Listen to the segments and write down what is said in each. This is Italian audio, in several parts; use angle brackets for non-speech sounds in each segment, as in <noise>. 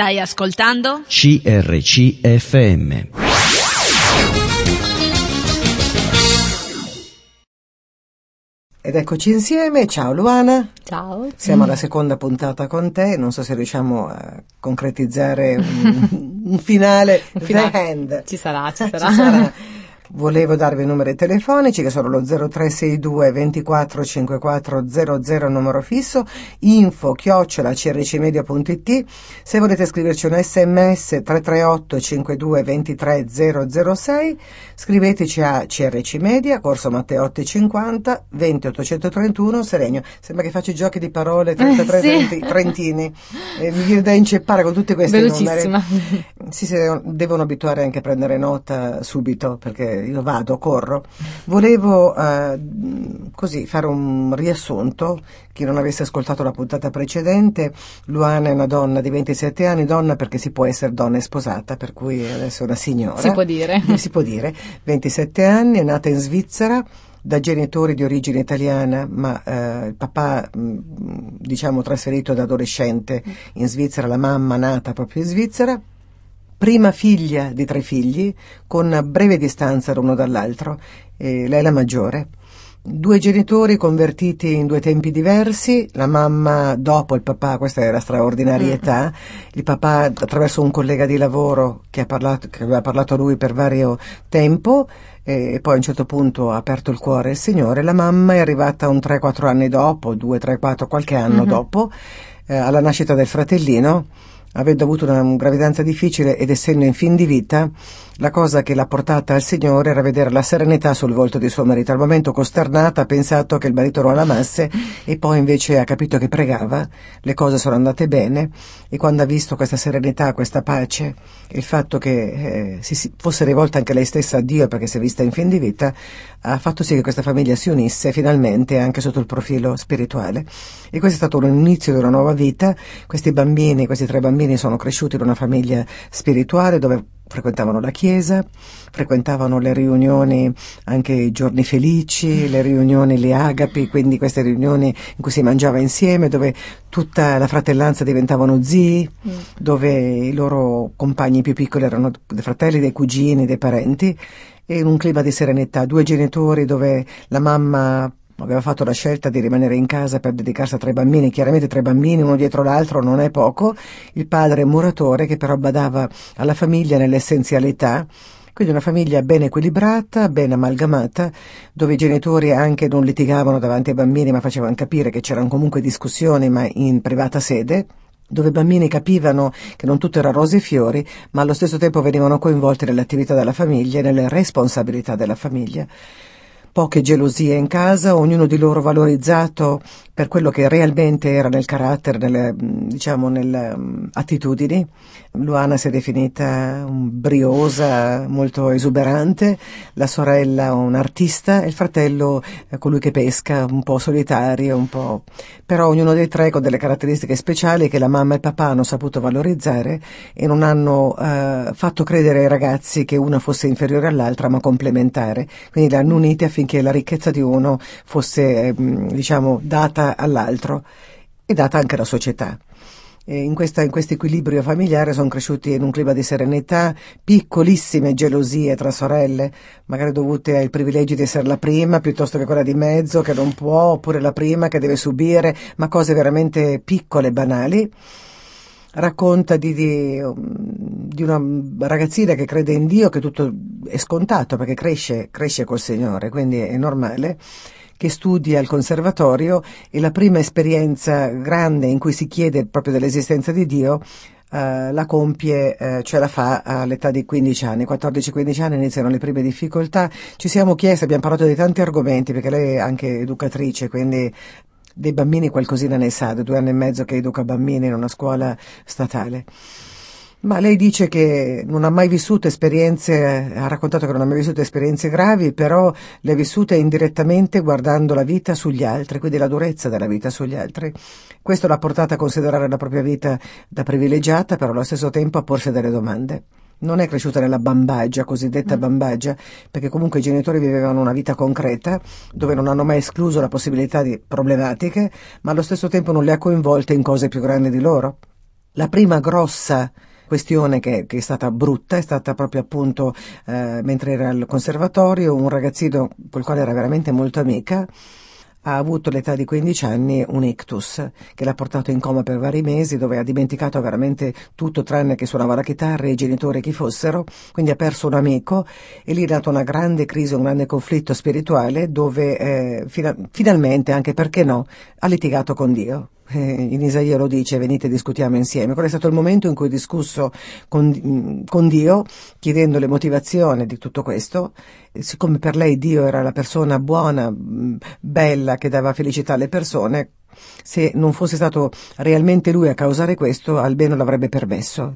Stai ascoltando? CRCFM. Ed eccoci insieme, ciao Luana. Ciao. Siamo alla seconda puntata con te, non so se riusciamo a concretizzare un, <laughs> un finale. Un finale. The Hand. Ci sarà, ci <laughs> Ci sarà. Volevo darvi i numeri telefonici che sono lo 0362 24 54 00 numero fisso, info chiocciola crcmedia.it. Se volete scriverci un sms 338 52 23 006, scriveteci a CRC Media, Corso Matteotti 50 20 831 Seregno. Sembra che faccio giochi di parole 33 Eh, <laughs> sì. trenti- trentini. Eh, mi viene da inceppare con tutti questi numeri. Sì, sì, devono abituare anche a prendere nota subito perché io vado, corro. Volevo eh, così fare un riassunto. Chi non avesse ascoltato la puntata precedente, Luana è una donna di 27 anni, donna perché si può essere donna e sposata, per cui adesso è una signora. Si può dire. <laughs> Si può dire. 27 anni, è nata in Svizzera da genitori di origine italiana, ma eh, il papà, mh, diciamo, trasferito da adolescente in Svizzera, la mamma nata proprio in Svizzera prima figlia di tre figli, con breve distanza l'uno dall'altro, e lei la maggiore. Due genitori convertiti in due tempi diversi, la mamma dopo il papà, questa la straordinarietà, il papà attraverso un collega di lavoro che, ha parlato, che aveva parlato a lui per vario tempo e poi a un certo punto ha aperto il cuore al Signore, la mamma è arrivata un 3-4 anni dopo, 2, 3, 4, qualche anno Mhm. dopo, eh, alla nascita del fratellino, avendo avuto una gravidanza difficile ed essendo in fin di vita, la cosa che l'ha portata al Signore era vedere la serenità sul volto di suo marito. Al momento costernata ha pensato che il marito non l'amasse e poi invece ha capito che pregava, le cose sono andate bene e quando ha visto questa serenità, questa pace, il fatto che eh, si- fosse rivolta anche lei stessa a Dio perché si è vista in fin di vita, ha fatto sì che questa famiglia si unisse finalmente anche sotto il profilo spirituale. E questo è stato un inizio di una nuova vita. Questi bambini, questi tre bambini sono cresciuti in una famiglia spirituale dove frequentavano la chiesa, frequentavano le riunioni, anche i giorni felici, le riunioni, le agapi, quindi queste riunioni in cui si mangiava insieme, dove tutta la fratellanza diventavano zii, Mm. dove i loro compagni più piccoli erano dei fratelli, dei cugini, dei parenti, e in un clima di serenità, due genitori dove la mamma aveva fatto la scelta di rimanere in casa per dedicarsi a tre bambini, chiaramente tre bambini uno dietro l'altro non è poco, il padre muratore che però badava alla famiglia nell'essenzialità, quindi una famiglia ben equilibrata, ben amalgamata, dove i genitori anche non litigavano davanti ai bambini ma facevano capire che c'erano comunque discussioni ma in privata sede, dove i bambini capivano che non tutto era rose e fiori, ma allo stesso tempo venivano coinvolti nelle attività della famiglia e nelle responsabilità della famiglia. Poche gelosie in casa, ognuno di loro valorizzato per quello che realmente era nel carattere, nelle, mh, diciamo, nelle mh, attitudini. Luana si è definita un briosa, molto esuberante, la sorella un artista. E il fratello eh, colui che pesca, un po' solitario, un po'... però ognuno dei tre con delle caratteristiche speciali che la mamma e il papà hanno saputo valorizzare e non hanno eh, fatto credere ai ragazzi che una fosse inferiore all'altra ma complementare, quindi li hanno uniti affinché la ricchezza di uno fosse eh, mh, diciamo data all'altro e data anche alla società. E in, questa, in questo equilibrio familiare sono cresciuti in un clima di serenità, piccolissime gelosie tra sorelle, magari dovute ai privilegi di essere la prima piuttosto che quella di mezzo che non può, oppure la prima che deve subire, ma cose veramente piccole, banali. Racconta di, di, di una ragazzina che crede in Dio, che tutto è scontato perché cresce, cresce col Signore, quindi è normale che studia al conservatorio e la prima esperienza grande in cui si chiede proprio dell'esistenza di Dio eh, la compie, eh, cioè la fa all'età di 15 anni, 14-15 anni iniziano le prime difficoltà. Ci siamo chiesti, abbiamo parlato di tanti argomenti perché lei è anche educatrice, quindi dei bambini qualcosina ne sa, da due anni e mezzo che educa bambini in una scuola statale. Ma lei dice che non ha mai vissuto esperienze, ha raccontato che non ha mai vissuto esperienze gravi, però le ha vissute indirettamente guardando la vita sugli altri, quindi la durezza della vita sugli altri. Questo l'ha portata a considerare la propria vita da privilegiata, però allo stesso tempo a porsi delle domande. Non è cresciuta nella bambagia, cosiddetta bambagia, perché comunque i genitori vivevano una vita concreta, dove non hanno mai escluso la possibilità di problematiche, ma allo stesso tempo non le ha coinvolte in cose più grandi di loro la prima grossa questione che, che, è stata brutta è stata proprio appunto eh, mentre era al conservatorio un ragazzino col quale era veramente molto amica ha avuto all'età di 15 anni un ictus che l'ha portato in coma per vari mesi dove ha dimenticato veramente tutto tranne che suonava la chitarra e i genitori chi fossero, quindi ha perso un amico e lì è nata una grande crisi, un grande conflitto spirituale dove eh, fina- finalmente, anche perché no, ha litigato con Dio eh, in Isaia lo dice, venite discutiamo insieme. Quello è stato il momento in cui ho discusso con, con Dio, chiedendo le motivazioni di tutto questo. Siccome per lei Dio era la persona buona, bella, che dava felicità alle persone, se non fosse stato realmente lui a causare questo, almeno l'avrebbe permesso.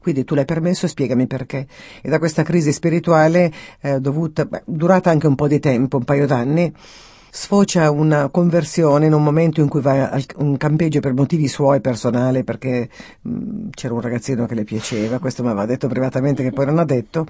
Quindi tu l'hai permesso e spiegami perché. E da questa crisi spirituale, eh, dovuta, beh, durata anche un po' di tempo, un paio d'anni, sfocia una conversione in un momento in cui va a un campeggio per motivi suoi personali, perché mh, mm, c'era un ragazzino che le piaceva, questo mi aveva detto privatamente che poi non ha detto.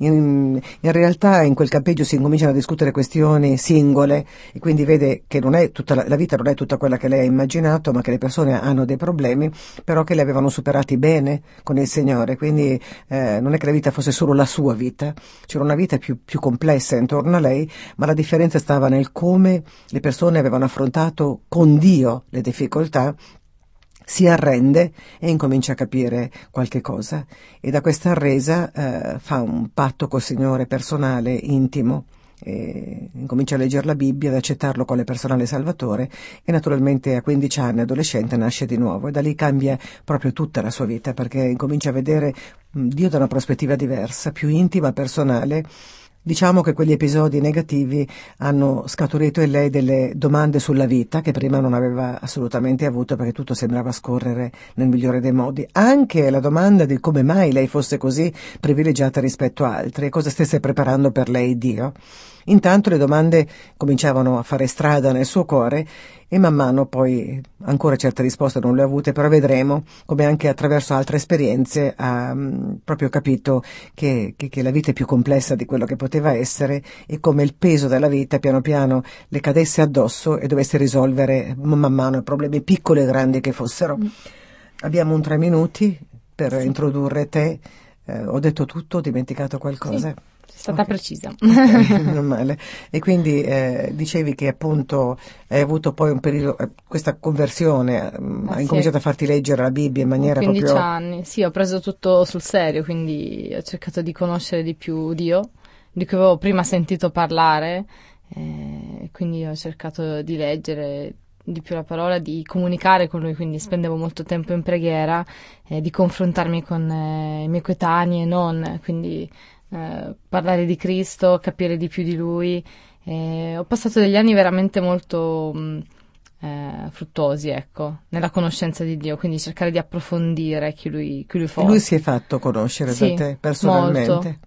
In, in, realtà in quel campeggio si incominciano a discutere questioni singole e quindi vede che la, la vita non è tutta quella che lei ha immaginato, ma che le persone hanno dei problemi, però che le avevano superati bene con il Signore, quindi eh, non è che la vita fosse solo la sua vita, c'era una vita più, più complessa intorno a lei, ma la differenza stava nel come come le persone avevano affrontato con Dio le difficoltà, si arrende e incomincia a capire qualche cosa e da questa arresa eh, fa un patto col Signore personale, intimo. Incomincia a leggere la Bibbia, ad accettarlo quale personale salvatore e naturalmente a 15 anni, adolescente, nasce di nuovo e da lì cambia proprio tutta la sua vita perché incomincia a vedere Dio da una prospettiva diversa, più intima, personale Diciamo che quegli episodi negativi hanno scaturito in lei delle domande sulla vita che prima non aveva assolutamente avuto perché tutto sembrava scorrere nel migliore dei modi. Anche la domanda di come mai lei fosse così privilegiata rispetto a altri e cosa stesse preparando per lei Dio. Intanto le domande cominciavano a fare strada nel suo cuore e man mano poi ancora certe risposte non le ha avute, però vedremo come anche attraverso altre esperienze ha um, proprio capito che, che, che, la vita è più complessa di quello che poteva essere e come il peso della vita piano piano le cadesse addosso e dovesse risolvere man mano i problemi piccoli e grandi che fossero. Mm. Abbiamo un tre minuti per sì. introdurre te. Eh, ho detto tutto, ho dimenticato qualcosa. Sì stata okay. precisa. Okay. <laughs> E quindi eh, dicevi che appunto hai avuto poi un periodo, eh, questa conversione, ah, hai sì. incominciato a farti leggere la Bibbia in maniera 15 proprio... anni, sì, ho preso tutto sul serio, quindi ho cercato di conoscere di più Dio, di cui avevo prima sentito parlare, eh, quindi ho cercato di leggere di più la parola, di comunicare con lui, quindi spendevo molto tempo in preghiera, eh, di confrontarmi con eh, i miei coetanei e non, quindi eh, parlare di Cristo, capire di più di Lui. Eh, ho passato degli anni veramente molto mh, mm, eh, fruttuosi, ecco, nella conoscenza di Dio, quindi cercare di approfondire chi Lui, chi lui fosse. E lui si è fatto conoscere sì, da te personalmente? Molto.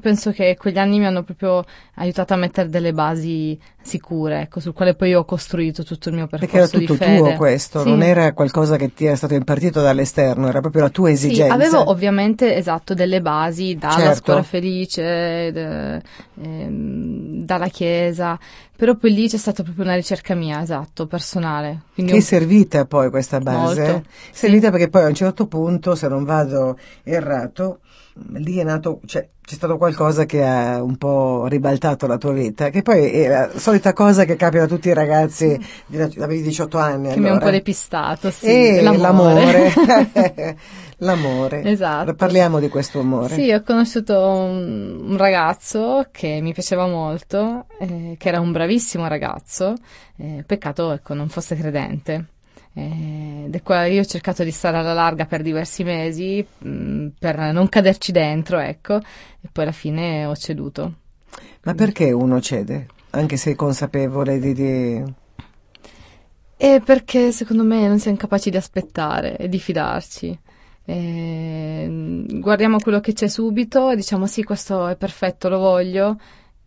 Penso che quegli anni mi hanno proprio aiutato a mettere delle basi sicure, ecco, sul quale poi ho costruito tutto il mio percorso Perché era tutto tuo questo, sì. non era qualcosa che ti era stato impartito dall'esterno, era proprio la tua esigenza. Sì, avevo ovviamente, esatto, delle basi dalla certo. scuola felice, de, ehm, dalla chiesa, però poi lì c'è stata proprio una ricerca mia, esatto, personale. Quindi che è servita poi questa base? Molto, servita sì. perché poi a un certo punto, se non vado errato, lì è nato, cioè, c'è stato qualcosa che ha un po' ribaltato la tua vita, che poi è la solita cosa che capita a tutti i ragazzi, avevi 18 anni. Che allora. mi ha un po' depistato, sì. E l'amore. l'amore. <laughs> <laughs> l'amore. Esatto. Parliamo di questo amore. Sì, ho conosciuto un, un ragazzo che mi piaceva molto, eh, che era un bravissimo ragazzo, eh, peccato ecco non fosse credente eh, del quale io ho cercato di stare alla larga per diversi mesi mh, mm, per non caderci dentro, ecco, e poi alla fine ho ceduto. Ma perché uno cede? Anche se è consapevole di... di... E perché secondo me non siamo capaci di aspettare e di fidarci. E guardiamo quello che c'è subito e diciamo sì, questo è perfetto, lo voglio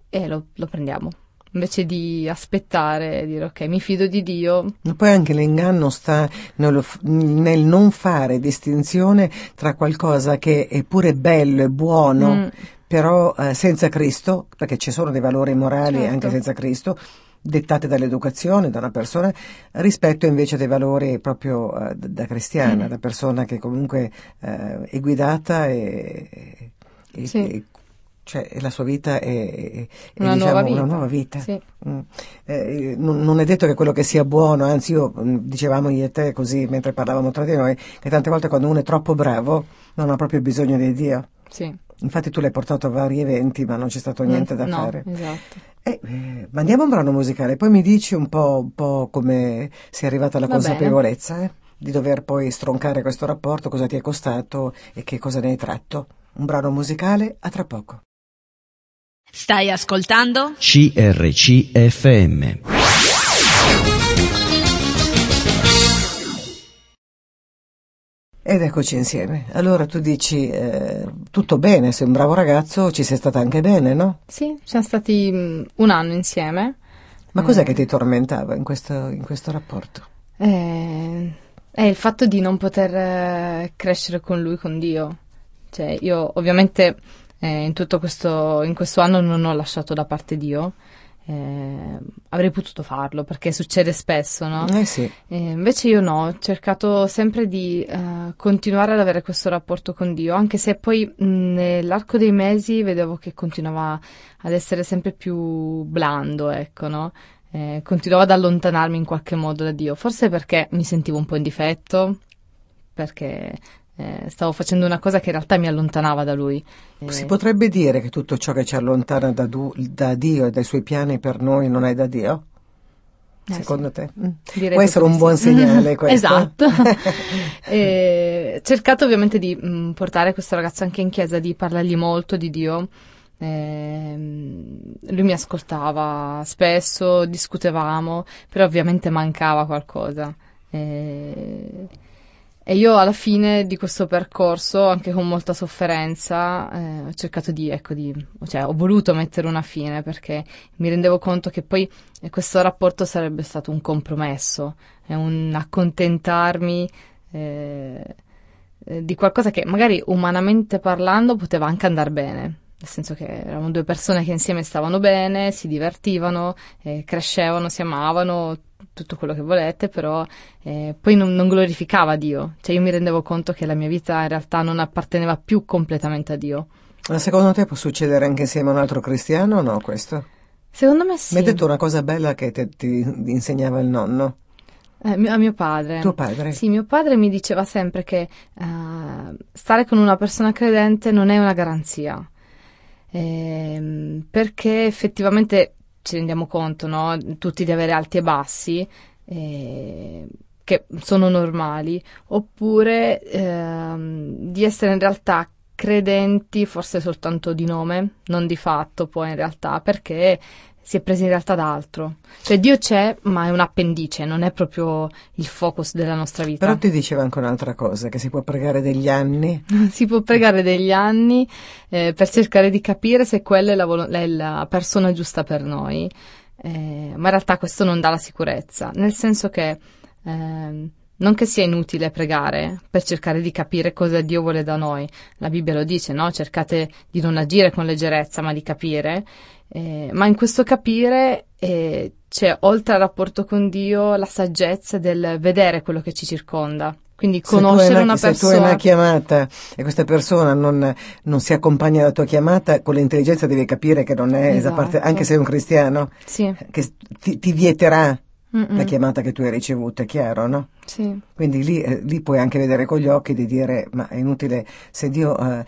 e lo, lo prendiamo invece di aspettare e dire ok, mi fido di Dio. Ma poi anche l'inganno sta nel, nel non fare distinzione tra qualcosa che è pure bello e buono, mm. però eh, senza Cristo, perché ci sono dei valori morali certo. anche senza Cristo, dettate dall'educazione, da una persona, rispetto invece dei valori proprio eh, da cristiana, Mm. da persona che comunque eh, è guidata e, e- Sì. e- cioè la sua vita è, è- Una diciamo, nuova vita. una nuova vita. Sì. Mm. Eh, non, non è detto che quello che sia buono, anzi io mm, dicevamo io e te così mentre parlavamo tra di noi, che tante volte quando uno è troppo bravo non ha proprio bisogno di Dio. Sì. Infatti tu l'hai portato a vari eventi ma non c'è stato niente da no, fare. Esatto. Eh, eh, mandiamo un brano musicale, poi mi dici un po', un po' come sei arrivata alla Va consapevolezza eh, di dover poi stroncare questo rapporto, cosa ti è costato e che cosa ne hai tratto. Un brano musicale, a tra poco. Stai ascoltando? CRCFM. Ed eccoci insieme. Allora tu dici, eh, tutto bene, sei un bravo ragazzo, ci sei stata anche bene, no? Sì, siamo stati mm, un anno insieme. Ma cos'è Eh. che ti tormentava in questo, in questo rapporto? Eh, è il fatto di non poter eh, crescere con lui, con Dio. Cioè, io ovviamente eh, in tutto questo, in questo anno non ho lasciato da parte Dio. Eh, avrei potuto farlo perché succede spesso, no? Eh sì, E invece io no, ho cercato sempre di eh, continuare ad avere questo rapporto con Dio, anche se poi mh, nell'arco dei mesi vedevo che continuava ad essere sempre più blando, ecco, no? Eh, continuavo ad allontanarmi in qualche modo da Dio, forse perché mi sentivo un po' in difetto, perché eh, stavo facendo una cosa che in realtà mi allontanava da Lui. Eh, si potrebbe dire che tutto ciò che ci allontana da, du- da Dio e dai suoi piani per noi non è da Dio? eh, Secondo te? Mm. Direi Può essere un di buon sì. segnale <laughs> questo? esatto. <laughs> E ho cercato ovviamente di mh, portare questo ragazzo anche in chiesa, di parlargli molto di Dio. Ehm, lui mi ascoltava spesso, discutevamo, però ovviamente mancava qualcosa. E, e io alla fine di questo percorso, anche con molta sofferenza, eh, ho cercato di, ecco, di, cioè ho voluto mettere una fine perché mi rendevo conto che poi eh, questo rapporto sarebbe stato un compromesso, è un accontentarmi eh, eh, di qualcosa che magari umanamente parlando poteva anche andare bene. Nel senso che eravamo due persone che insieme stavano bene, si divertivano, eh, crescevano, si amavano, tutto quello che volete, però eh, poi non, non glorificava Dio. Cioè io mi rendevo conto che la mia vita in realtà non apparteneva più completamente a Dio. Ma secondo te può succedere anche insieme a un altro cristiano o no questo? Secondo me sì. Mi hai detto una cosa bella che te- ti insegnava il nonno, Eh, a mio padre. tuo padre. Sì, mio padre mi diceva sempre che eh, stare con una persona credente non è una garanzia, Ehm, perché effettivamente ci rendiamo conto, no? Tutti di avere alti e bassi, eh, che sono normali, oppure ehm, di essere in realtà credenti forse soltanto di nome, non di fatto poi in realtà, perché si è presi in realtà da altro. Cioè Dio c'è, ma è un appendice, non è proprio il focus della nostra vita. Però ti diceva anche un'altra cosa, che si può pregare degli anni. <laughs> Si può pregare degli anni eh, per cercare di capire se quella è la, volo- è la persona giusta per noi, Eh, ma in realtà questo non dà la sicurezza, nel senso che ehm, non che sia inutile pregare per cercare di capire cosa Dio vuole da noi. La Bibbia lo dice, no? Cercate di non agire con leggerezza, ma di capire. Eh, ma in questo capire eh, c'è, oltre al rapporto con Dio, la saggezza del vedere quello che ci circonda. Quindi Se tu hai conoscere una- una Se tu hai persona. una chiamata e questa persona non, non si accompagna alla tua chiamata, con l'intelligenza devi capire che non è Esatto. parte- anche se è un cristiano, Sì. che ti, ti vieterà Mm-mm. la chiamata che tu hai ricevuto, è chiaro, no? Sì. Quindi lì, eh, lì puoi anche vedere con gli occhi di dire, ma è inutile, se Dio eh,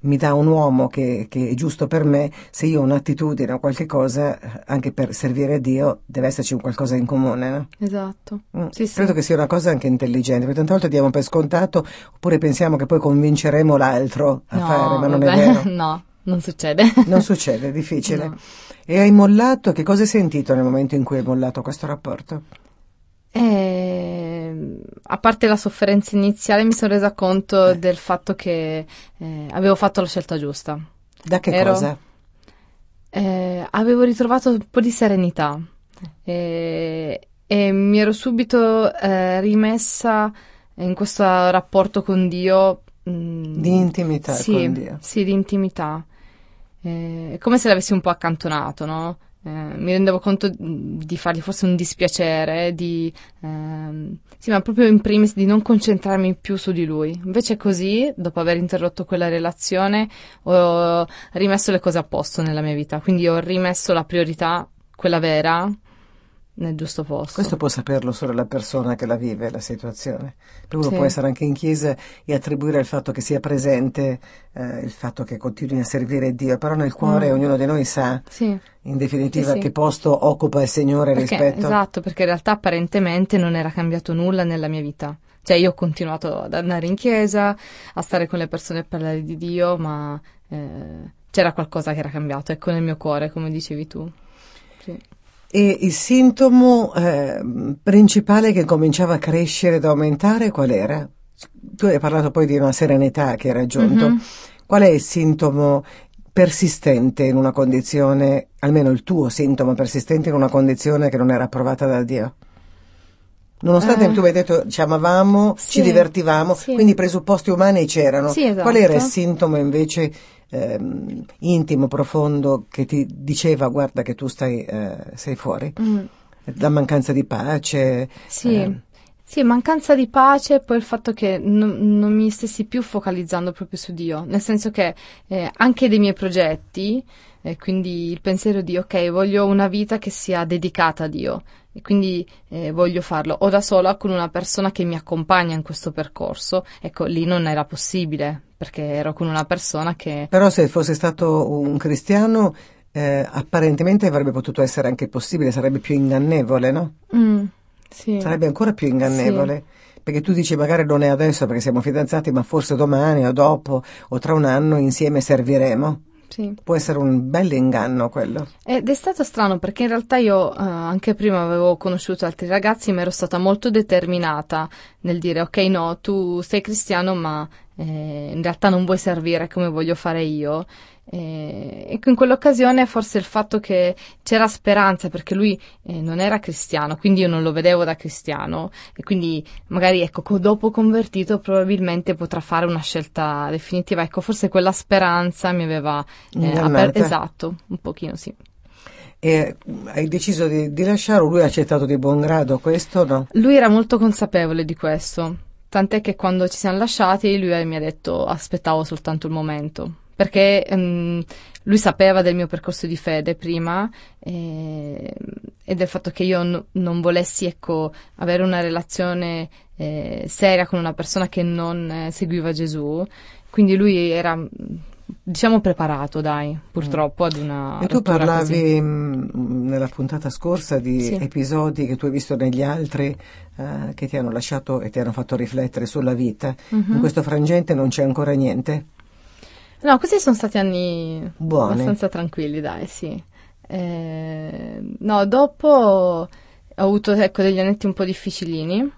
mi dà un uomo che, che è giusto per me, se io ho un'attitudine o qualche cosa, anche per servire a Dio, deve esserci un qualcosa in comune, no? Esatto. Mm, Sì, sì. Credo che sia una cosa anche intelligente, perché tante volte diamo per scontato, oppure pensiamo che poi convinceremo l'altro a No, fare, ma non è vabbè, vero. <laughs> No, non succede. Non succede, è difficile. No. E hai mollato, che cosa hai sentito nel momento in cui hai mollato questo rapporto? Eh, a parte la sofferenza iniziale, mi sono resa conto Eh. del fatto che eh, avevo fatto la scelta giusta. Da che Ero- cosa? Eh, avevo ritrovato un po' di serenità eh, e mi ero subito eh, rimessa in questo rapporto con Dio. mm, Di intimità sì, con Dio. Sì, di intimità. Eh, è come se l'avessi un po' accantonato, no? Eh, mi rendevo conto di fargli forse un dispiacere, di, ehm, sì, ma proprio in primis di non concentrarmi più su di lui. Invece così, dopo aver interrotto quella relazione, ho rimesso le cose a posto nella mia vita, quindi ho rimesso la priorità, quella vera, nel giusto posto. Questo può saperlo solo la persona che la vive, la situazione. Per uno Sì. può essere anche in chiesa e attribuire il fatto che sia presente, eh, il fatto che continui a servire Dio, però nel cuore Mm. ognuno di noi sa, Sì. in definitiva, Sì, sì. che posto occupa il Signore Perché, rispetto... esatto, perché in realtà apparentemente non era cambiato nulla nella mia vita. Cioè io ho continuato ad andare in chiesa, a stare con le persone e parlare di Dio, ma eh, c'era qualcosa che era cambiato, ecco nel mio cuore, come dicevi tu. E il sintomo eh, principale che cominciava a crescere ed aumentare qual era? Tu hai parlato poi di una serenità che hai raggiunto. Mhm. Qual è il sintomo persistente in una condizione, almeno il tuo sintomo persistente in una condizione che non era approvata da Dio? Nonostante Eh. tu hai detto ci amavamo, Sì. ci divertivamo, Sì. quindi i presupposti umani c'erano. Sì, esatto. Qual era il sintomo invece ehm, intimo, profondo, che ti diceva guarda che tu stai, eh, sei fuori? Mm. La mancanza di pace? Sì. eh, Sì, mancanza di pace e poi il fatto che non, non mi stessi più focalizzando proprio su Dio, nel senso che eh, anche dei miei progetti, eh, quindi il pensiero di ok, voglio una vita che sia dedicata a Dio e quindi eh, voglio farlo o da sola con una persona che mi accompagna in questo percorso, ecco, lì non era possibile perché ero con una persona che... Però se fosse stato un cristiano, eh, apparentemente avrebbe potuto essere anche possibile, sarebbe più ingannevole, no? Mm, sì. Sarebbe ancora più ingannevole. Perché tu dici magari non è adesso perché siamo fidanzati, ma forse domani o dopo o tra un anno insieme serviremo. Sì. Può essere un bel inganno quello. Ed è stato strano perché in realtà io eh, anche prima avevo conosciuto altri ragazzi, ma ero stata molto determinata nel dire ok no, tu sei cristiano ma eh, in realtà non vuoi servire come voglio fare io. Eh, e in quell'occasione forse il fatto che c'era speranza perché lui eh, non era cristiano, quindi io non lo vedevo da cristiano e quindi magari ecco co- dopo convertito probabilmente potrà fare una scelta definitiva. Ecco, forse quella speranza mi aveva eh, Ingannata. aper- esatto, un pochino sì. E hai deciso di, di lasciare, o lui ha accettato di buon grado questo, no? Lui era molto consapevole di questo, tant'è che quando ci siamo lasciati lui mi ha detto aspettavo soltanto il momento, perché ehm, lui sapeva del mio percorso di fede prima eh, e del fatto che io no- non volessi ecco, avere una relazione eh, seria con una persona che non eh, seguiva Gesù, quindi lui era diciamo preparato, dai, purtroppo ad una E tu parlavi mh, nella puntata scorsa di Sì. episodi che tu hai visto negli altri eh, che ti hanno lasciato e ti hanno fatto riflettere sulla vita. Mhm. In questo frangente non c'è ancora niente. No, questi sono stati anni Buoni. abbastanza tranquilli, dai, sì. Eh, no, dopo ho avuto ecco, degli annetti un po' difficilini,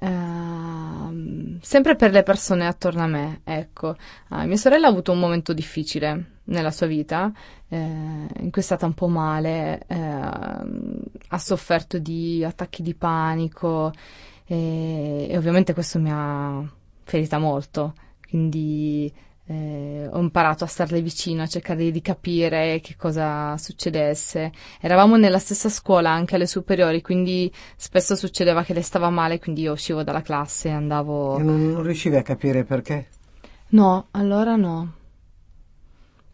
ehm, sempre per le persone attorno a me, ecco. Ah, mia sorella ha avuto un momento difficile nella sua vita, eh, in cui è stata un po' male, ehm, ha sofferto di attacchi di panico e, e ovviamente questo mi ha ferita molto, quindi eh, ho imparato a starle vicino, a cercare di capire che cosa succedesse. Eravamo nella stessa scuola anche alle superiori, quindi spesso succedeva che lei stava male, quindi io uscivo dalla classe e andavo... E non, non riuscivi a capire perché. No, allora no.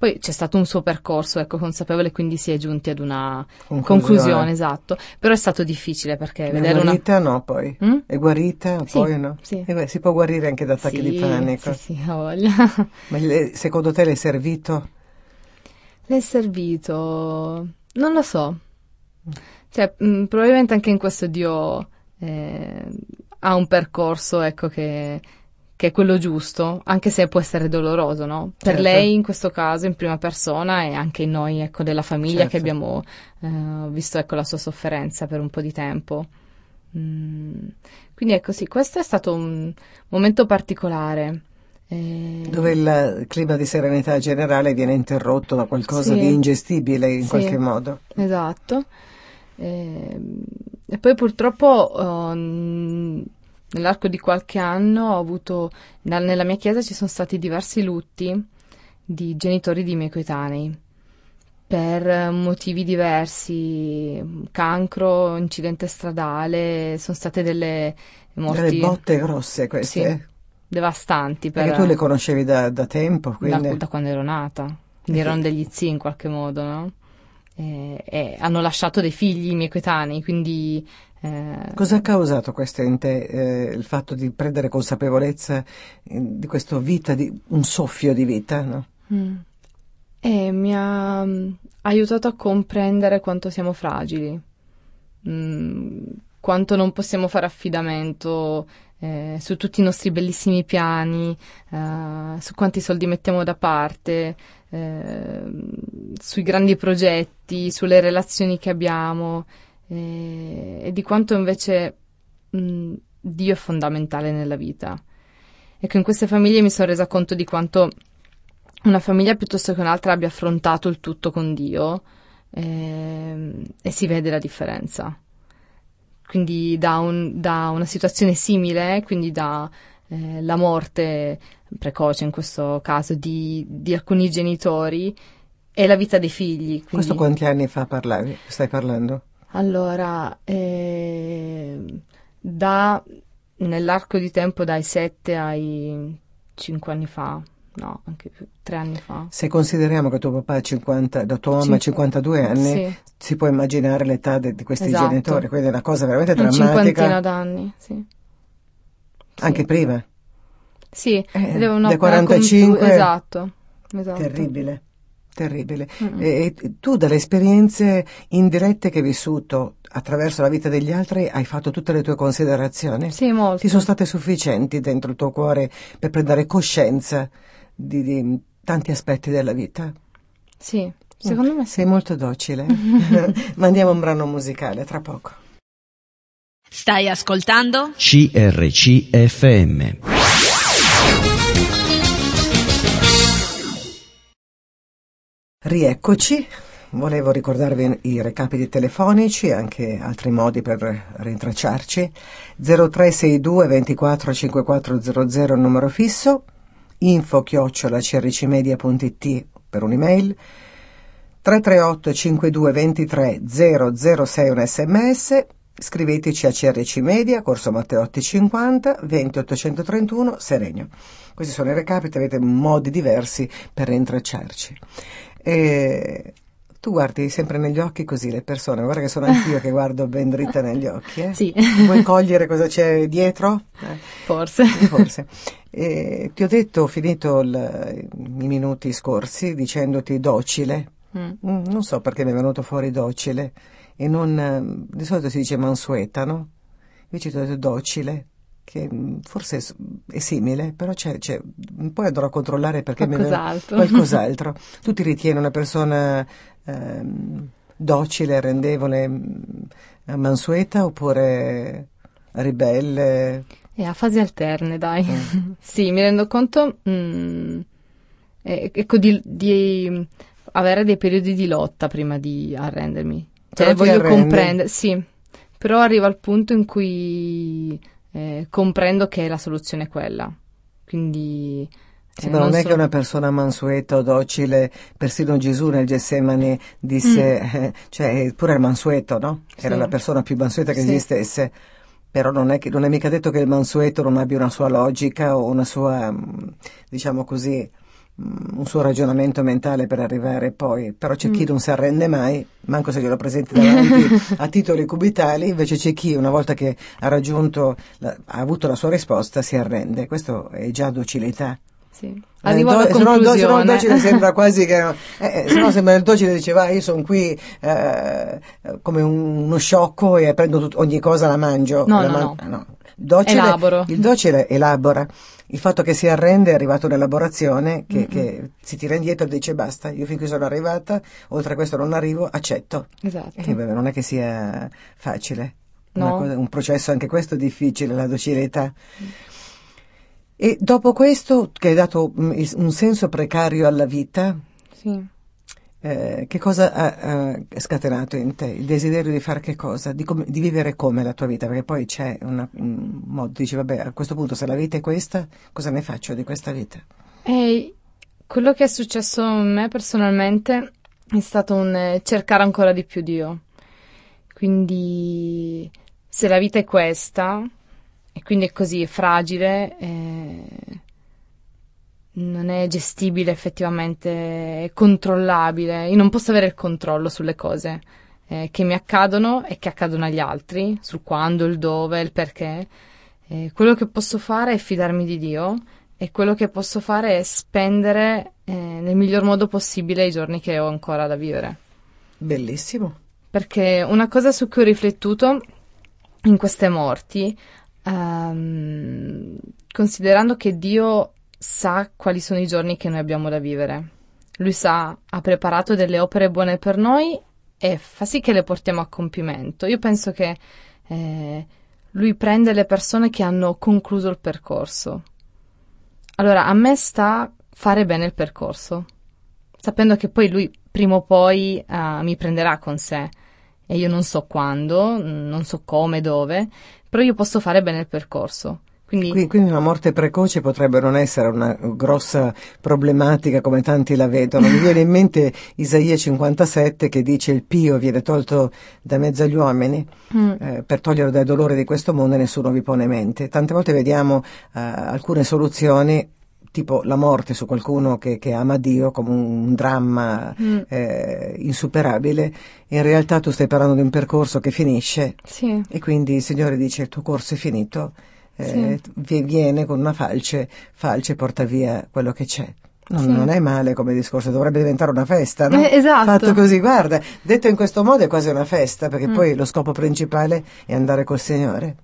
Poi c'è stato un suo percorso, ecco, consapevole, quindi si è giunti ad una Conclusione. conclusione, esatto. Però è stato difficile perché È vedere una... guarita no poi? Mm? È guarita Sì, poi no? sì. Beh, si può guarire anche da attacchi Sì, di panico. Sì, sì, ha voglia. <laughs> Ma le- secondo te le è servito? Le è servito? Non lo so. Cioè, mh, probabilmente anche in questo Dio eh, ha un percorso, ecco, che, che è quello giusto, anche se può essere doloroso, no? Per Certo. lei in questo caso in prima persona e anche noi, ecco, della famiglia Certo. che abbiamo eh, visto, ecco, la sua sofferenza per un po' di tempo. Mm, Quindi ecco, sì, questo è stato un momento particolare. Eh, Dove il clima di serenità generale viene interrotto da qualcosa Sì. di ingestibile in Sì. qualche modo. Esatto. Ehm, E, poi purtroppo ehm, nell'arco di qualche anno ho avuto, nella mia chiesa ci sono stati diversi lutti di genitori di miei coetanei. per motivi diversi, cancro, incidente stradale, sono state delle morti... Delle botte grosse queste? Sì, devastanti. Per, Perché tu le conoscevi da, da tempo? Quindi... Da, da, quando ero nata. Quindi erano degli zii in qualche modo, no? E, e hanno lasciato dei figli i miei coetanei, quindi... Eh... Cosa ha causato questo in te, eh, il fatto di prendere consapevolezza di questa vita, di un soffio di vita, no? Mm. E mi ha mm, aiutato a comprendere quanto siamo fragili, mm, quanto non possiamo fare affidamento eh, su tutti i nostri bellissimi piani, eh, su quanti soldi mettiamo da parte, eh, sui grandi progetti, sulle relazioni che abbiamo eh, e di quanto invece mh, Dio è fondamentale nella vita. Ecco, in queste famiglie mi sono resa conto di quanto una famiglia piuttosto che un'altra abbia affrontato il tutto con Dio eh, e si vede la differenza. Quindi da, un, da una situazione simile, quindi da eh, la morte precoce in questo caso di, di, alcuni genitori e la vita dei figli. Quindi... Questo quanti anni fa parlavi, stai parlando? Allora, eh, da, nell'arco di tempo dai 7 ai 5 anni fa, no, anche più, 3 anni fa. Se consideriamo che tuo papà ha 50, la tua mamma ha 52 anni, sì. si può immaginare l'età de, di questi esatto. genitori, quindi è una cosa veramente drammatica. Una cinquantina d'anni, sì. Anche sì. prima? Sì, eh, da 45. Comp- esatto, esatto. Terribile. Terribile. Mm-hmm. E, e tu dalle esperienze indirette che hai vissuto attraverso la vita degli altri hai fatto tutte le tue considerazioni? Sì, molto. Ti sono state sufficienti dentro il tuo cuore per prendere coscienza di, di tanti aspetti della vita? Sì, secondo me sì. Sei molto docile. <laughs> <laughs> Mandiamo un brano musicale tra poco. Stai ascoltando? CRCFM. Rieccoci, volevo ricordarvi i recapiti telefonici e anche altri modi per rintracciarci. 0362 24 5400 numero fisso, info chiocciola crcmedia.it per un'email, 338 52 23 006 un sms, scriveteci a CRC Media, Corso Matteotti 50, 20 831 Serenio. Questi sono i recapiti, avete modi diversi per rintracciarci. E tu guardi sempre negli occhi così le persone, guarda che sono anch'io che guardo ben dritta negli occhi. Eh? Sì. Vuoi cogliere cosa c'è dietro? Eh. Forse. <laughs> Forse. E ti ho detto, ho finito il, i minuti scorsi dicendoti docile. Mm. mm. Non so perché mi è venuto fuori docile e non, di solito si dice mansueta, no? Invece ti ho detto docile che mm, forse è simile, però c'è, c'è, poi andrò a controllare perché qualcos'altro. <laughs> Mi qualcos'altro. Tu ti ritieni una persona ehm, docile, rendevole, mm, mansueta oppure ribelle? E a fasi alterne, dai. Mm. <laughs> sì, mi rendo conto mm, ecco, di, di, avere dei periodi di lotta prima di arrendermi. Cioè, voglio comprendere, sì, però arrivo al punto in cui eh, comprendo che la soluzione è quella. Quindi. Sì, eh, ma non, non è so... che una persona mansueta o docile, persino Gesù nel Gessemani disse, mm. <laughs> eh, cioè pure il mansueto, no? Era sì. la persona più mansueta che sì. esistesse, però non è, che, non è mica detto che il mansueto non abbia una sua logica o una sua, mm, diciamo così, un suo ragionamento mentale per arrivare poi, però c'è mm. chi non si arrende mai, manco se glielo presenti davanti <laughs> a titoli cubitali, invece c'è chi una volta che ha raggiunto, la, ha avuto la sua risposta, si arrende. Questo è già docilità. Sì. Eh, Arrivo alla do, conclusione. Se no, il docile sembra <laughs> quasi che... Eh, eh, se no sembra il docile diceva io sono qui eh, come un, uno sciocco e prendo tut, ogni cosa la mangio. No, la no, man- no. no. Docile. Il docile elabora. Il fatto che si arrende è arrivato nell'elaborazione, che, che, si tira indietro e dice basta, io fin qui sono arrivata, oltre a questo non arrivo, accetto. Esatto. E beh, non è che sia facile. No. Cosa, un processo anche questo difficile, la docilità. Mm. E dopo questo, che hai dato mm, un senso precario alla vita, sì. Eh, che cosa ha, ha, scatenato in te? Il desiderio di fare che cosa? Di, com- di vivere come la tua vita? Perché poi c'è una, un modo, dici, vabbè, a questo punto se la vita è questa, cosa ne faccio di questa vita? E quello che è successo a me personalmente è stato un eh, cercare ancora di più Dio. Quindi se la vita è questa e quindi è così fragile, eh, non è gestibile effettivamente, è controllabile. Io non posso avere il controllo sulle cose eh, che mi accadono e che accadono agli altri, sul quando, il dove, il perché. Eh, quello che posso fare è fidarmi di Dio e quello che posso fare è spendere eh, nel miglior modo possibile i giorni che ho ancora da vivere. Bellissimo. Perché una cosa su cui ho riflettuto in queste morti, ehm, considerando che Dio sa quali sono i giorni che noi abbiamo da vivere. Lui sa, ha preparato delle opere buone per noi e fa sì che le portiamo a compimento. Io penso che eh, lui prende le persone che hanno concluso il percorso. Allora, a me sta fare bene il percorso, sapendo che poi lui prima o poi uh, mi prenderà con sé e io non so quando, non so come, dove, però io posso fare bene il percorso. Quindi, quindi, una morte precoce potrebbe non essere una grossa problematica come tanti la vedono. Mi viene in mente Isaia 57 che dice il pio viene tolto da mezzo agli uomini mm. eh, per toglierlo dai dolori di questo mondo e nessuno vi pone mente. Tante volte vediamo eh, alcune soluzioni tipo la morte su qualcuno che, che ama Dio come un, un dramma mm. eh, insuperabile, in realtà tu stai parlando di un percorso che finisce sì. e quindi il Signore dice il tuo corso è finito eh, sì. viene con una falce, falce e porta via quello che c'è. Non, sì. non, è male come discorso, dovrebbe diventare una festa, no? Eh, esatto. Fatto così, guarda, detto in questo modo è quasi una festa, perché mm. poi lo scopo principale è andare col Signore.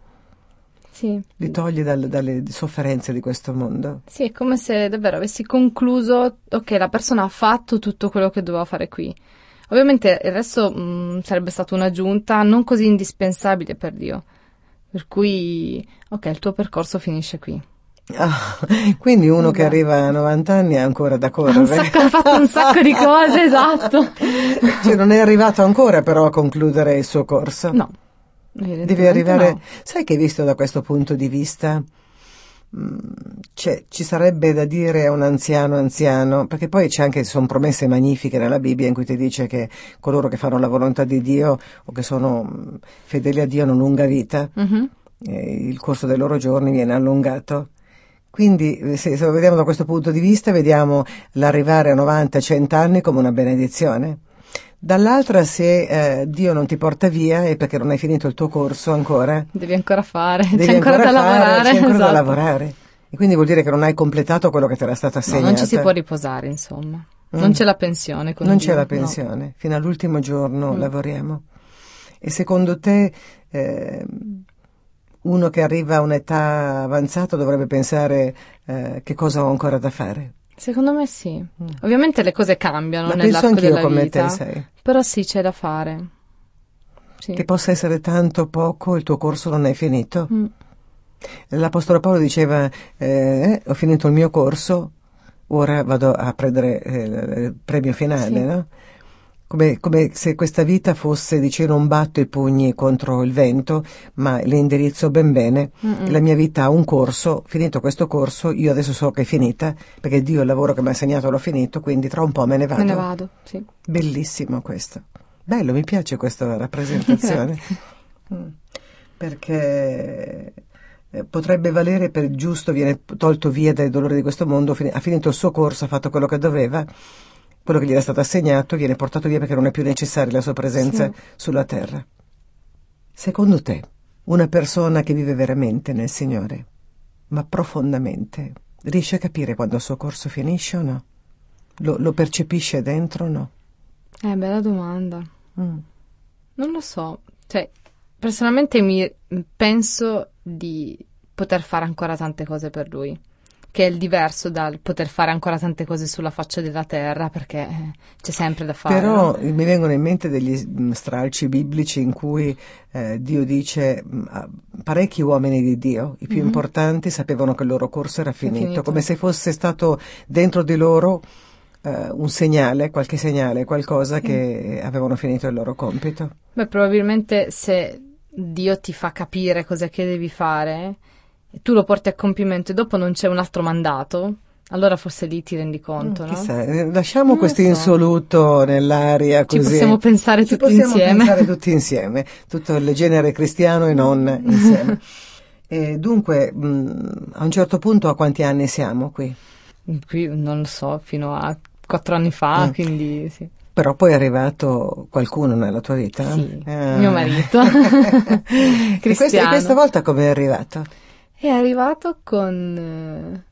Sì. Li togli dal, dalle sofferenze di questo mondo. Sì, è come se davvero avessi concluso, ok, la persona ha fatto tutto quello che doveva fare qui. Ovviamente il resto mh, mm, sarebbe stata un'aggiunta non così indispensabile per Dio per cui, ok, il tuo percorso finisce qui. Ah, quindi uno Vabbè. che arriva a 90 anni ha ancora da correre. Sacco, ha fatto un sacco di cose, esatto. <laughs> Cioè non è arrivato ancora però a concludere il suo corso. No. Devi arrivare... No. Sai che visto da questo punto di vista cioè, ci sarebbe da dire a un anziano anziano, perché poi c'è anche, sono promesse magnifiche nella Bibbia in cui ti dice che coloro che fanno la volontà di Dio o che sono mm, fedeli a Dio hanno lunga vita, mm-hmm. il corso dei loro giorni viene allungato. Quindi, eh, se, se lo vediamo da questo punto di vista, vediamo l'arrivare a 90-100 anni come una benedizione. Dall'altra, se eh, Dio non ti porta via è perché non hai finito il tuo corso ancora. Devi ancora fare, Devi c'è ancora, ancora da fare, lavorare. C'è ancora esatto. da lavorare. E quindi vuol dire che non hai completato quello che ti era stato assegnato. No, non ci si può riposare, insomma. Mm. Non c'è la pensione. non Dio, c'è la pensione. No. Fino all'ultimo giorno mm. lavoriamo. E secondo te eh, uno che arriva a un'età avanzata dovrebbe pensare eh, che cosa ho ancora da fare? Secondo me sì. Mm. Ovviamente le cose cambiano Ma nell'arco penso della come vita. te sei. Però sì, c'è da fare. Sì. Che possa essere tanto o poco, il tuo corso non è finito. Mm. L'Apostolo Paolo diceva, eh, ho finito il mio corso, ora vado a prendere eh, il premio finale, Sì. no? Come, come se questa vita fosse, dice, non batto i pugni contro il vento, ma le indirizzo ben bene. Mm-mm. La mia vita ha un corso, finito questo corso, io adesso so che è finita, perché Dio il lavoro che mi ha assegnato l'ho finito, quindi tra un po' me ne vado. Me ne vado, sì. Bellissimo questo. Bello, mi piace questa rappresentazione. <laughs> Mm. Perché eh, potrebbe valere per giusto, viene tolto via dai dolori di questo mondo, ha finito il suo corso, ha fatto quello che doveva, quello che gli era stato assegnato viene portato via perché non è più necessaria la sua presenza Sì. sulla terra. Secondo te, una persona che vive veramente nel Signore, ma profondamente, riesce a capire quando il suo corso finisce o no? Lo, lo percepisce dentro o no? Eh, bella domanda. Mm. Non lo so. Cioè, personalmente mi penso di poter fare ancora tante cose per lui. Che è il diverso dal poter fare ancora tante cose sulla faccia della terra, perché eh, c'è sempre da fare. Però mi vengono in mente degli mm, stralci biblici in cui eh, Dio dice mm, parecchi uomini di Dio, i più Mhm. importanti, sapevano che il loro corso era finito, finito. come se fosse stato dentro di loro eh, un segnale, qualche segnale, qualcosa Sì. che avevano finito il loro compito. Beh, probabilmente se Dio ti fa capire cosa che devi fare, e tu lo porti a compimento e dopo non c'è un altro mandato, allora forse lì ti rendi conto, no? Chissà, eh, lasciamo questo so. insoluto nell'aria Ci così. possiamo pensare Ci tutti possiamo insieme. pensare <laughs> tutti insieme, tutto il genere cristiano e non insieme. <laughs> E dunque, mh, a un certo punto a quanti anni siamo qui? Qui non lo so, fino a quattro anni fa, Mm. quindi sì. Però poi è arrivato qualcuno nella tua vita? Sì, Ah. mio marito. <laughs> e, questa, e Cristiano. questa volta come è arrivato? È arrivato con eh,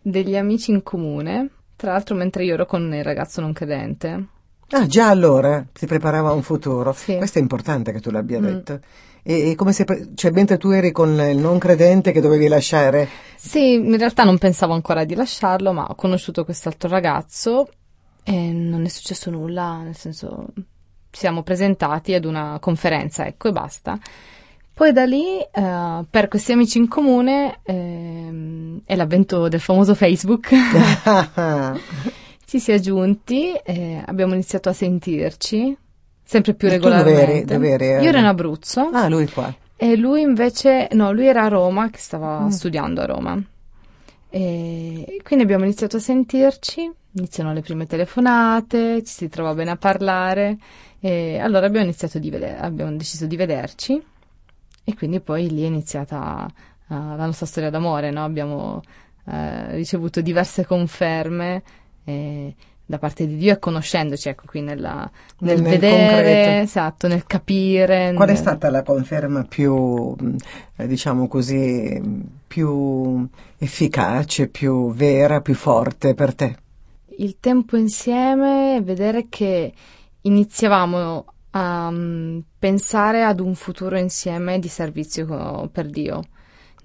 degli amici in comune, tra l'altro mentre io ero con il ragazzo non credente. Ah, già allora si preparava un futuro. Sì. Questo è importante che tu l'abbia Mm. detto. E, e come se, cioè, mentre tu eri con il non credente che dovevi lasciare, Sì, in realtà non pensavo ancora di lasciarlo, ma ho conosciuto quest'altro ragazzo e non è successo nulla, nel senso ci siamo presentati ad una conferenza, ecco, e basta. Poi da lì, eh, per questi amici in comune, ehm, è l'avvento del famoso Facebook, <laughs> ci si è aggiunti, e abbiamo iniziato a sentirci sempre più E tu dove regolarmente. eri? Dove eri? Io ero in Abruzzo. ah, lui qua. E lui invece, no, lui era a Roma, che stava Mm. studiando a Roma. E quindi abbiamo iniziato a sentirci, iniziano le prime telefonate, ci si trova bene a parlare. E allora abbiamo iniziato di vedere, abbiamo deciso di vederci. E quindi poi lì è iniziata eh, la nostra storia d'amore, no? Abbiamo eh, ricevuto diverse conferme eh, da parte di Dio e conoscendoci, ecco, qui nella, nel, Nel vedere, concreto. esatto, nel capire. Qual è nel- stata la conferma più, eh, diciamo così, più efficace, più vera, più forte per te? il tempo insieme, vedere che iniziavamo a mm, pensare ad un futuro insieme di servizio co- per Dio.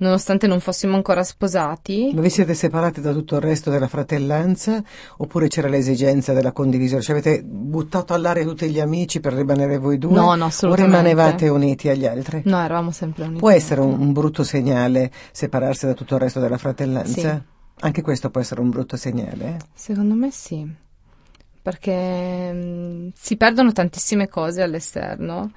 Nonostante non fossimo ancora sposati, Ma vi siete separati da tutto il resto della fratellanza oppure c'era l'esigenza della condivisione? Cioè avete buttato all'aria tutti gli amici per rimanere voi due? No, no, O assolutamente. rimanevate uniti agli altri? no, eravamo sempre uniti. Può essere un, un brutto segnale separarsi da tutto il resto della fratellanza? Sì. Anche questo può essere un brutto segnale. eh? Secondo me sì, perché mm, si perdono tantissime cose all'esterno,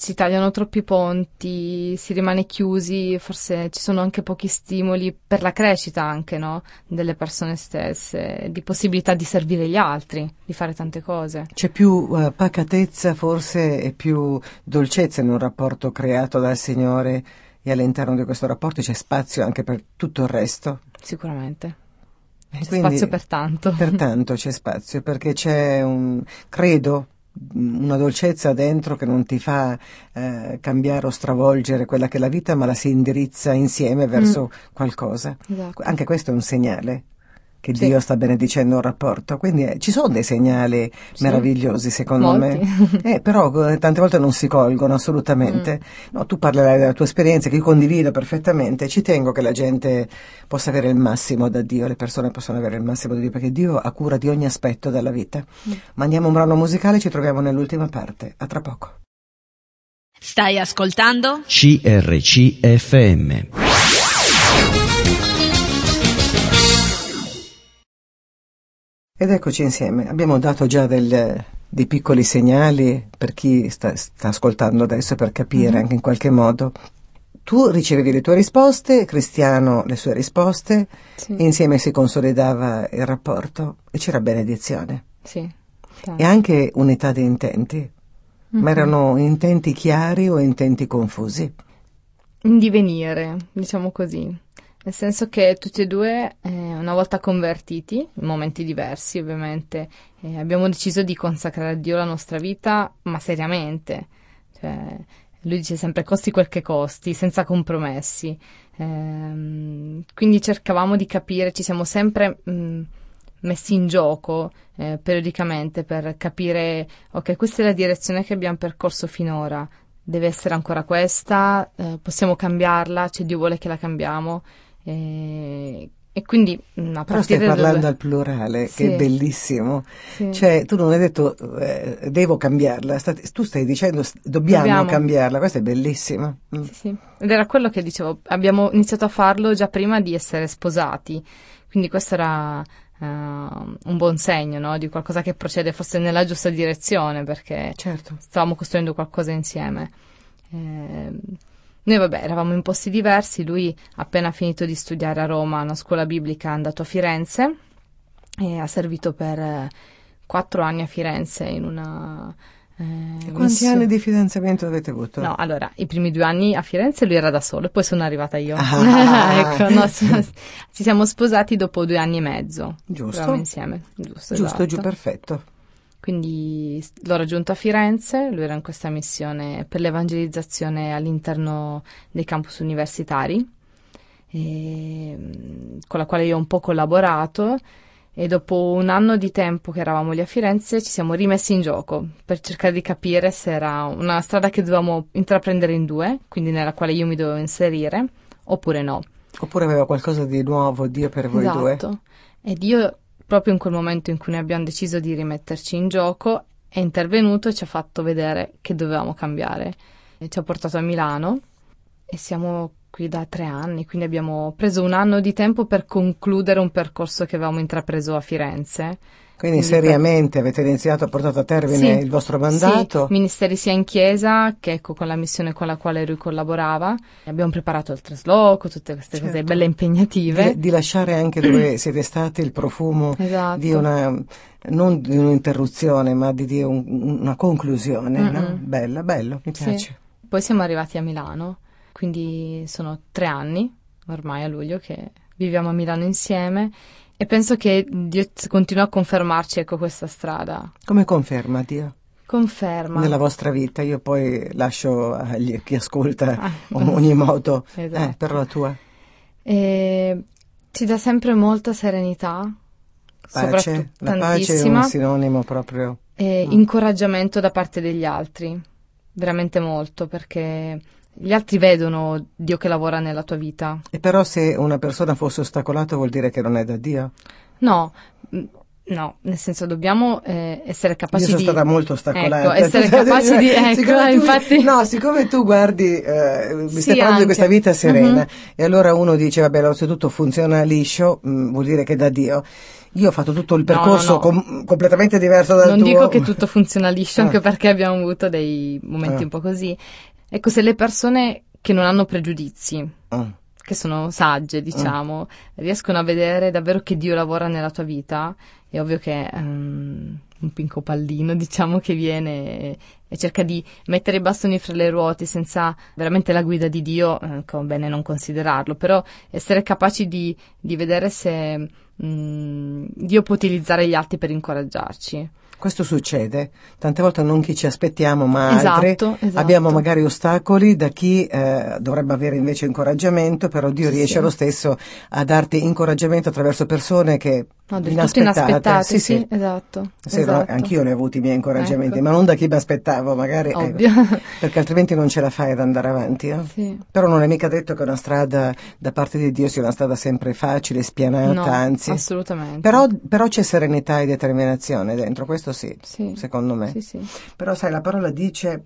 si tagliano troppi ponti, si rimane chiusi, forse ci sono anche pochi stimoli per la crescita anche, no? Delle persone stesse, di possibilità di servire gli altri, di fare tante cose. C'è più eh, pacatezza forse e più dolcezza in un rapporto creato dal Signore e all'interno di questo rapporto c'è spazio anche per tutto il resto. Sicuramente. C'è quindi- spazio per tanto. Pertanto c'è spazio perché c'è un, credo, una dolcezza dentro che non ti fa eh, cambiare o stravolgere quella che è la vita, ma la si indirizza insieme verso qualcosa. Esatto. Anche questo è un segnale che Sì. Dio sta benedicendo un rapporto. Quindi eh, ci sono dei segnali Sì. meravigliosi, secondo Molti. me. <laughs> Eh, però eh, tante volte non si colgono assolutamente. Mm. No, tu parlerai della tua esperienza che io condivido perfettamente. Ci tengo che la gente possa avere il massimo da Dio, le persone possano avere il massimo da Dio, perché Dio ha cura di ogni aspetto della vita. Mm. Mandiamo un brano musicale, ci troviamo nell'ultima parte. A tra poco. Stai ascoltando? CRCFM. Ed eccoci insieme. Abbiamo dato già del- dei piccoli segnali per chi sta, sta ascoltando adesso per capire Mhm. anche in qualche modo. Tu ricevevi le tue risposte, Cristiano le sue risposte, Sì. e insieme si consolidava il rapporto e c'era benedizione. Sì. E anche unità di intenti. Ma Mhm. erano intenti chiari o intenti confusi? in divenire, diciamo così. Nel senso che tutti e due, eh, una volta convertiti, in momenti diversi ovviamente, eh, abbiamo deciso di consacrare a Dio la nostra vita, ma seriamente. Cioè, lui dice sempre costi quel che costi, senza compromessi. Ehm, quindi cercavamo di capire, ci siamo sempre mh, messi in gioco eh, periodicamente per capire, ok, questa è la direzione che abbiamo percorso finora, deve essere ancora questa, eh, possiamo cambiarla, cioè Dio vuole che la cambiamo. E, e quindi a Però stai parlando dal... al plurale, che Sì. è bellissimo. Sì. Cioè, tu non hai detto eh, devo cambiarla, sta- tu stai dicendo dobbiamo, Dobbiamo. cambiarla, questo è bellissimo. Mm. Sì, sì. Ed era quello che dicevo, abbiamo iniziato a farlo già prima di essere sposati, quindi questo era eh, un buon segno, no? Di qualcosa che procede forse nella giusta direzione, perché Certo. stavamo costruendo qualcosa insieme. Ehm, Noi vabbè eravamo in posti diversi, lui appena finito di studiare a Roma, una scuola biblica, è andato a Firenze e ha servito per eh, quattro anni a Firenze in una... Eh, quanti missione... anni di fidanzamento avete avuto? No, allora, i primi due anni a Firenze lui era da solo e poi sono arrivata io. Ah. <laughs> ecco, no, ci siamo sposati dopo due anni e mezzo. Giusto. Eravamo insieme. Giusto, Giusto esatto. giù, perfetto. Quindi l'ho raggiunto a Firenze, lui era in questa missione per l'evangelizzazione all'interno dei campus universitari, e, con la quale io ho un po' collaborato e dopo un anno di tempo che eravamo lì a Firenze ci siamo rimessi in gioco per cercare di capire se era una strada che dovevamo intraprendere in due, quindi nella quale io mi dovevo inserire, oppure no. Oppure aveva qualcosa di nuovo Dio per voi esatto. due. Esatto. E Dio proprio in quel momento in cui noi abbiamo deciso di rimetterci in gioco, è intervenuto e ci ha fatto vedere che dovevamo cambiare. E ci ha portato a Milano e siamo qui da tre anni, quindi abbiamo preso un anno di tempo per concludere un percorso che avevamo intrapreso a Firenze quindi, seriamente avete iniziato, portato a termine sì, il vostro mandato? Sì, ministeri sia in chiesa che ecco con la missione con la quale lui collaborava. Abbiamo preparato il trasloco, tutte queste certo. cose belle impegnative. Di, di lasciare anche dove <clears throat> siete stati il profumo esatto. di una, non di un'interruzione, ma di, di un, una conclusione, no? Bella, bello, mi piace. Sì. Poi siamo arrivati a Milano, quindi sono tre anni ormai a luglio che viviamo a Milano insieme e penso che Dio continua a confermarci ecco questa strada. Come conferma Dio? Conferma. Nella vostra vita, io poi lascio a chi ascolta ah, <laughs> ogni modo esatto. eh, per la tua. E ci dà sempre molta serenità, pace. La pace è un sinonimo proprio. E mm. incoraggiamento da parte degli altri, veramente molto, perché gli altri vedono Dio che lavora nella tua vita. E però se una persona fosse ostacolata vuol dire che non è da Dio? No, mm, no, nel senso dobbiamo eh, essere capaci di... Io sono di... stata molto ostacolata. Ecco, essere <laughs> capaci di... Ecco, tu, infatti... No, siccome tu guardi, eh, mi sì, stai parlando anche. di questa vita serena, mm-hmm. e allora uno dice, vabbè, se tutto funziona liscio, mh, mm, vuol dire che è da Dio. Io ho fatto tutto il percorso no, no, no. Com- completamente diverso dal non tuo. Non dico che tutto funziona liscio, ah. anche perché abbiamo avuto dei momenti ah. un po' così. Ecco, se le persone che non hanno pregiudizi, oh. che sono sagge, diciamo, oh. riescono a vedere davvero che Dio lavora nella tua vita, è ovvio che um, un pinco pallino, <laughs> diciamo, che viene e, e, cerca di mettere i bastoni fra le ruote senza veramente la guida di Dio, eh, bene non considerarlo, però essere capaci di, di vedere se um, Dio può utilizzare gli altri per incoraggiarci. Questo succede, tante volte non chi ci aspettiamo, ma esatto, altri. Esatto. Abbiamo magari ostacoli da chi eh, dovrebbe avere invece incoraggiamento, però Dio sì, riesce sì. lo stesso a darti incoraggiamento attraverso persone che No, del inaspettate. tutto inaspettate, sì, sì, sì. esatto. Sì, esatto. Anch'io ne ho avuti i miei incoraggiamenti, ecco. ma non da chi mi aspettavo, magari, eh, <laughs> perché altrimenti non ce la fai ad andare avanti. Eh? Sì. Però non è mica detto che una strada da parte di Dio sia una strada sempre facile, spianata, no, anzi. assolutamente. Però, però, c'è serenità e determinazione dentro, questo sì, sì. secondo me. Sì, sì. Però sai, la parola dice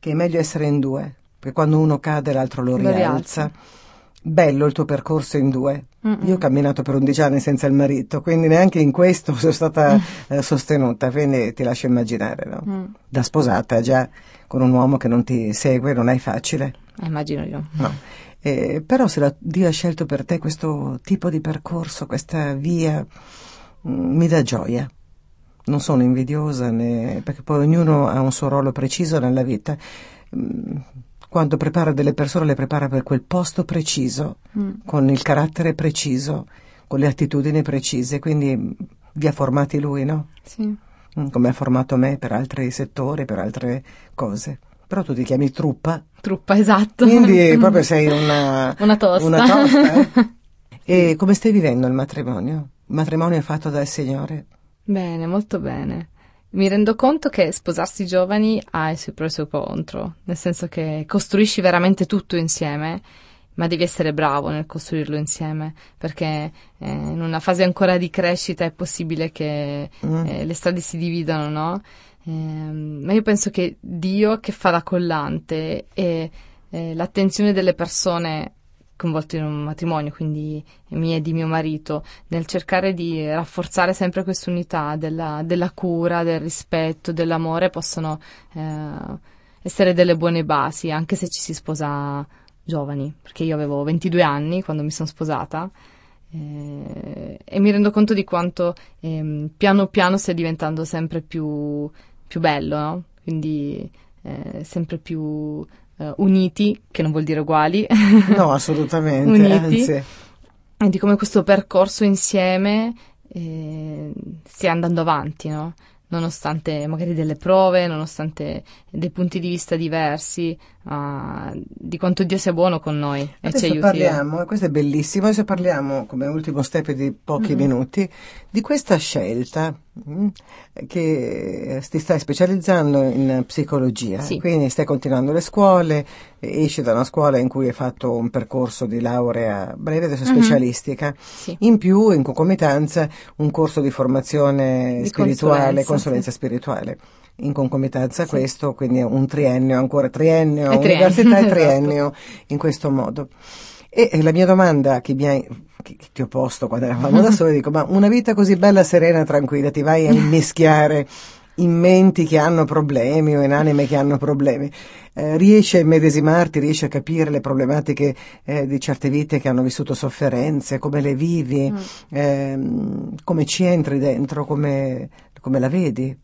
che è meglio essere in due, perché quando uno cade l'altro lo, lo rialza. Bello il tuo percorso in due. Mm-mm. Io ho camminato per 11 anni senza il marito, quindi neanche in questo <laughs> sono stata mm. eh, sostenuta, quindi ti lascio immaginare, no? mm. Da sposata già con un uomo che non ti segue non è facile. Eh, immagino io. No. Eh, però se la, Dio ha scelto per te questo tipo di percorso, questa via, mm, mi dà gioia. Non sono invidiosa né, perché poi ognuno ha un suo ruolo preciso nella vita. Mm, quando prepara delle persone le prepara per quel posto preciso, mm. con il carattere preciso, con le attitudini precise, quindi vi ha formati lui, no? Sì. Mm, come ha formato me per altri settori, per altre cose. Però tu ti chiami truppa. Truppa, esatto. Quindi <laughs> proprio sei una... una tosta. Una tosta eh? <laughs> e come stai vivendo il matrimonio? Il matrimonio fatto dal Signore? Bene, molto bene mi rendo conto che sposarsi giovani ha i suoi pro e i suoi contro, nel senso che costruisci veramente tutto insieme, ma devi essere bravo nel costruirlo insieme, perché eh, in una fase ancora di crescita è possibile che mm. eh, le strade si dividano, no? Eh, ma io penso che Dio che fa da collante e eh, l'attenzione delle persone coinvolto in un matrimonio, quindi mia e di mio marito, nel cercare di rafforzare sempre questa unità della, della cura, del rispetto, dell'amore, possono eh, essere delle buone basi, anche se ci si sposa giovani, perché io avevo 22 anni quando mi sono sposata eh, e mi rendo conto di quanto eh, piano piano stia diventando sempre più, più bello, no? quindi eh, sempre più eh, uniti, che non vuol dire uguali. <laughs> No, <laughs> assolutamente, uniti, anzi. E di come questo percorso insieme eh, stia andando avanti, no? nonostante magari delle prove, nonostante dei punti di vista diversi, uh, di quanto Dio sia buono con noi e Adesso ci aiuti. parliamo, e questo è bellissimo, adesso parliamo come ultimo step di pochi Mm-hmm. minuti di questa scelta mm, che ti stai specializzando in psicologia, Sì. quindi stai continuando le scuole, esci da una scuola in cui hai fatto un percorso di laurea breve, adesso Mhm. specialistica, Sì. in più in concomitanza un corso di formazione Di spirituale, consulenza, consulenza sì. spirituale. In concomitanza a Sì. questo, quindi un triennio, ancora triennio, triennio, università e <laughs> esatto. triennio, in questo modo. E e la mia domanda che, mi hai, che che ti ho posto quando eravamo da <laughs> soli, dico, ma una vita così bella, serena, tranquilla, ti vai a immischiare in menti che hanno problemi o in anime che hanno problemi, eh, riesci a immedesimarti, riesci a capire le problematiche eh, di certe vite che hanno vissuto sofferenze, come le vivi, Mm. ehm, come ci entri dentro, come, come la vedi?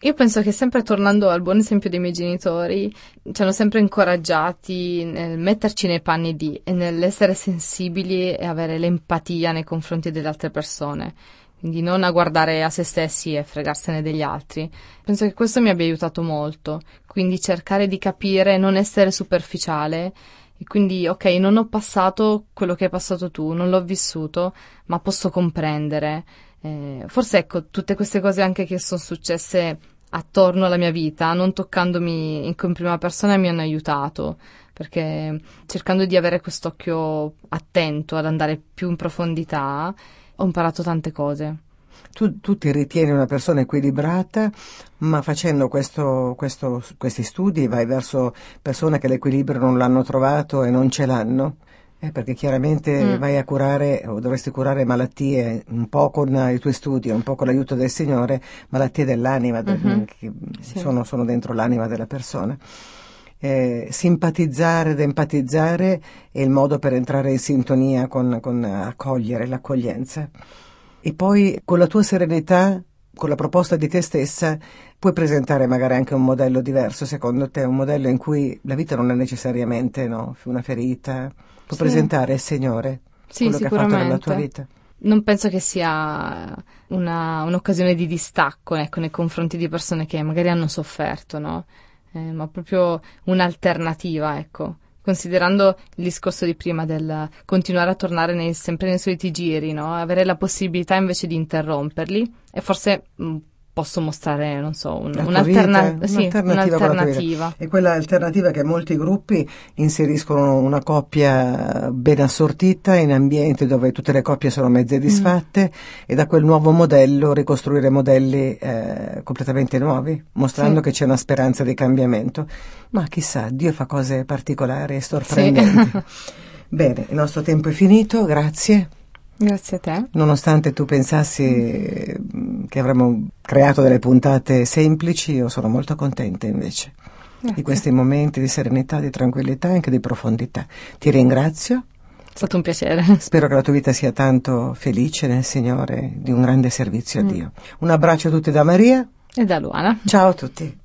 Io penso che sempre tornando al buon esempio dei miei genitori, ci hanno sempre incoraggiati nel metterci nei panni di e nell'essere sensibili e avere l'empatia nei confronti delle altre persone. Quindi non a guardare a se stessi e fregarsene degli altri. Penso che questo mi abbia aiutato molto. Quindi cercare di capire, non essere superficiale. E quindi, ok, non ho passato quello che hai passato tu, non l'ho vissuto, ma posso comprendere. Eh, forse ecco, tutte queste cose anche che sono successe attorno alla mia vita, non toccandomi in, prima persona, mi hanno aiutato, perché cercando di avere quest'occhio attento ad andare più in profondità, ho imparato tante cose. Tu, tu ti ritieni una persona equilibrata, ma facendo questo, questo- questi studi vai verso persone che l'equilibrio non l'hanno trovato e non ce l'hanno? Eh, perché chiaramente Mm. vai a curare o dovresti curare malattie un po' con i tuoi studi, un po' con l'aiuto del Signore, malattie dell'anima del- Mhm. che Sì. sono, sono dentro l'anima della persona. Eh, simpatizzare ed empatizzare è il modo per entrare in sintonia con, con accogliere l'accoglienza. E poi con la tua serenità, con la proposta di te stessa, puoi presentare magari anche un modello diverso, secondo te, un modello in cui la vita non è necessariamente no, una ferita. Puoi Sì. presentare il Signore, Sì, quello che ha fatto nella tua vita. Non penso che sia una- un'occasione di distacco, ecco, nei confronti di persone che magari hanno sofferto, no? Eh, ma proprio un'alternativa, ecco. Considerando il discorso di prima del continuare a tornare nei- sempre nei soliti giri, no? Avere la possibilità invece di interromperli e forse mh, posso mostrare, non so, un- un'alterna- vita, sì, un'alternativa un'alternativa. E quella alternativa che molti gruppi inseriscono una coppia ben assortita in ambienti dove tutte le coppie sono mezze disfatte e da quel nuovo modello ricostruire modelli eh, completamente nuovi, mostrando Sì. che c'è una speranza di cambiamento. Ma chissà, Dio fa cose particolari e sorprendenti. <laughs> Bene, il nostro tempo è finito, grazie. Grazie a te. Nonostante tu pensassi eh, che avremmo creato delle puntate semplici, io sono molto contenta invece di Grazie. questi momenti di serenità, di tranquillità e anche di profondità. Ti ringrazio, È stato un piacere. spero che la tua vita sia tanto felice nel Signore, di un grande servizio a Mm. Dio. Un abbraccio a tutti da Maria, E da Luana. ciao a tutti.